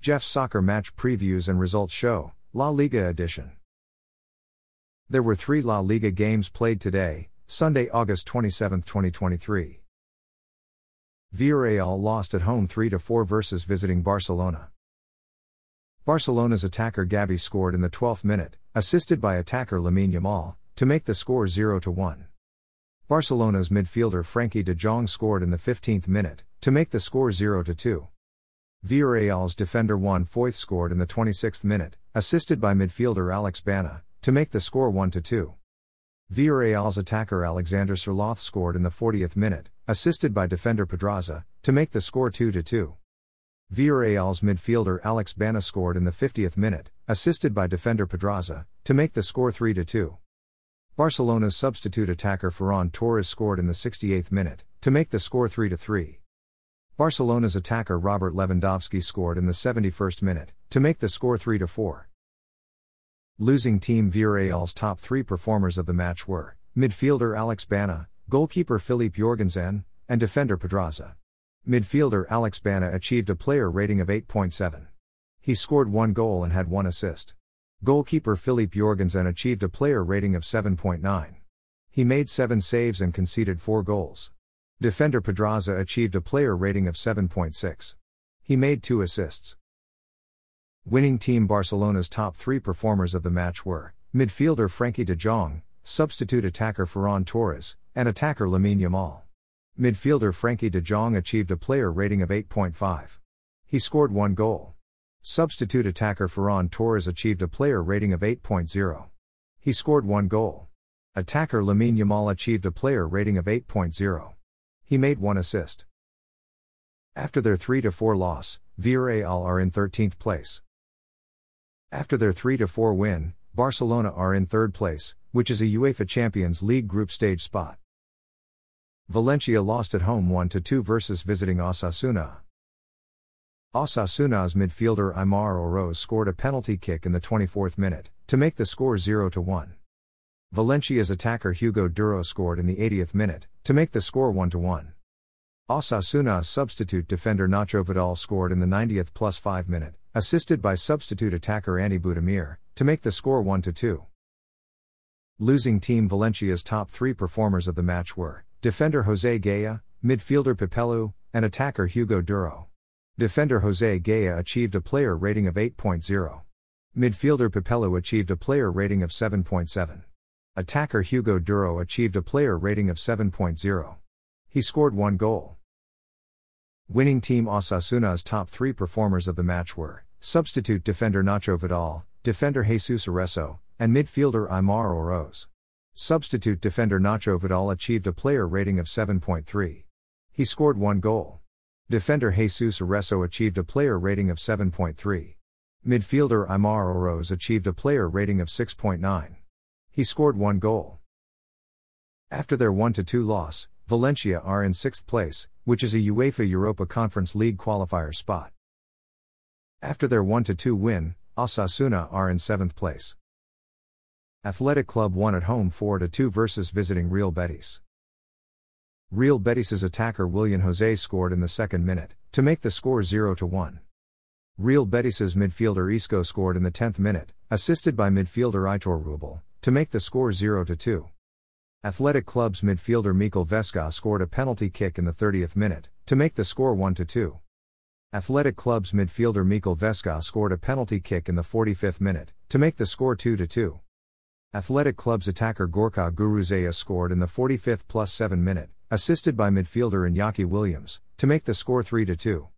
Jeff's Soccer Match Previews and Results Show, La Liga Edition. There were three La Liga games played today, Sunday, August 27, 2023. Villarreal lost at home 3 4 versus visiting Barcelona. Barcelona's attacker Gavi scored in the 12th minute, assisted by attacker Lamine Yamal, to make the score 0 1. Barcelona's midfielder Frenkie de Jong scored in the 15th minute, to make the score 0 2. Villarreal's defender Juan Foyth scored in the 26th minute, assisted by midfielder Alex Baena, to make the score 1 2. Villarreal's attacker Alexander Sørloth scored in the 40th minute, assisted by defender Pedraza, to make the score 2 2. Villarreal's midfielder Alex Baena scored in the 50th minute, assisted by defender Pedraza, to make the score 3 2. Barcelona's substitute attacker Ferran Torres scored in the 68th minute, to make the score 3 3. Barcelona's attacker Robert Lewandowski scored in the 71st minute, to make the score 3 4. Losing team Villarreal's top three performers of the match were midfielder Alex Baena, goalkeeper Philippe Jorgensen, and defender Pedraza. Midfielder Alex Baena achieved a player rating of 8.7. He scored one goal and had one assist. Goalkeeper Philippe Jorgensen achieved a player rating of 7.9. He made seven saves and conceded four goals. Defender Pedraza achieved a player rating of 7.6. He made two assists. Winning team Barcelona's top three performers of the match were midfielder Frenkie de Jong, substitute attacker Ferran Torres, and attacker Lamine Yamal. Midfielder Frenkie de Jong achieved a player rating of 8.5. He scored one goal. Substitute attacker Ferran Torres achieved a player rating of 8.0. He scored one goal. Attacker Lamine Yamal achieved a player rating of 8.0. He made one assist. After their 3 4 loss, Villarreal are in 13th place. After their 3 4 win, Barcelona are in third place, which is a UEFA Champions League group stage spot. Valencia lost at home 1 2 versus visiting Osasuna. Osasuna's midfielder Aimar Oroz scored a penalty kick in the 24th minute, to make the score 0 1. Valencia's attacker Hugo Duro scored in the 80th minute, to make the score 1 1. Osasuna's substitute defender Nacho Vidal scored in the 90th plus 5 minute, assisted by substitute attacker Ante Budimir, to make the score 1 2. Losing team Valencia's top three performers of the match were defender Jose Gaya, midfielder Pepelu, and attacker Hugo Duro. Defender Jose Gaya achieved a player rating of 8.0. Midfielder Pepelu achieved a player rating of 7.7. Attacker Hugo Duro achieved a player rating of 7.0. He scored one goal. Winning team Osasuna's top three performers of the match were substitute defender Nacho Vidal, defender Jesus Areso, and midfielder Aimar Oroz. Substitute defender Nacho Vidal achieved a player rating of 7.3. He scored one goal. Defender Jesus Areso achieved a player rating of 7.3. Midfielder Aimar Oroz achieved a player rating of 6.9. He scored one goal. After their 1 2 loss, Valencia are in sixth place, which is a UEFA Europa Conference League qualifier spot. After their 1 2 win, Osasuna are in seventh place. Athletic Club won at home 4 2 versus visiting Real Betis. Real Betis's attacker Willian José scored in the second minute, to make the score 0 1. Real Betis's midfielder Isco scored in the 10th minute, assisted by midfielder Aitor Ruibal to make the score 0 2. Athletic Club's midfielder Mikel Vesga scored a penalty kick in the 30th minute, to make the score 1 2. Athletic Club's midfielder Mikel Vesga scored a penalty kick in the 45th minute, to make the score 2 2. Athletic Club's attacker Gorka Guruzeta scored in the 45th plus 7 minute, assisted by midfielder Iñaki Williams, to make the score 3 2.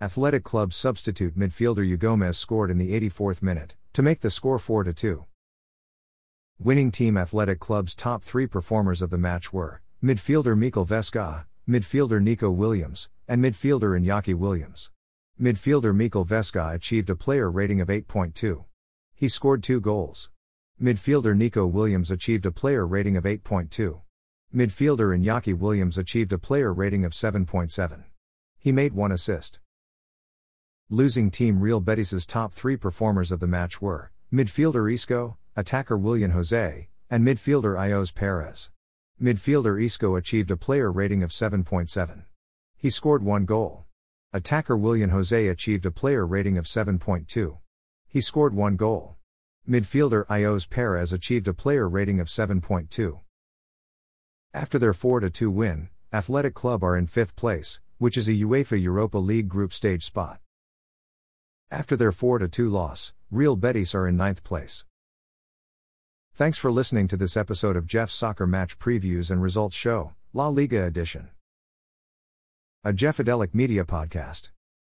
Athletic Club's substitute midfielder Ugomez scored in the 84th minute, to make the score 4 2. Winning Team Athletic Club's top three performers of the match were midfielder Mikel Vesga, midfielder Nico Williams, and midfielder Iñaki Williams. Midfielder Mikel Vesga achieved a player rating of 8.2. He scored two goals. Midfielder Nico Williams achieved a player rating of 8.2. Midfielder Iñaki Williams achieved a player rating of 7.7. He made one assist. Losing team Real Betis's top three performers of the match were midfielder Isco, attacker Willian Jose, and midfielder Ios Perez. Midfielder Isco achieved a player rating of 7.7. He scored one goal. Attacker Willian Jose achieved a player rating of 7.2. He scored one goal. Midfielder Ios Perez achieved a player rating of 7.2. After their 4 2 win, Athletic Club are in fifth place, which is a UEFA Europa League group stage spot. After their 4 2 loss, Real Betis are in ninth place. Thanks for listening to this episode of Jeff's Soccer Match Previews and Results Show, La Liga Edition. A Jeffadelic Media Podcast.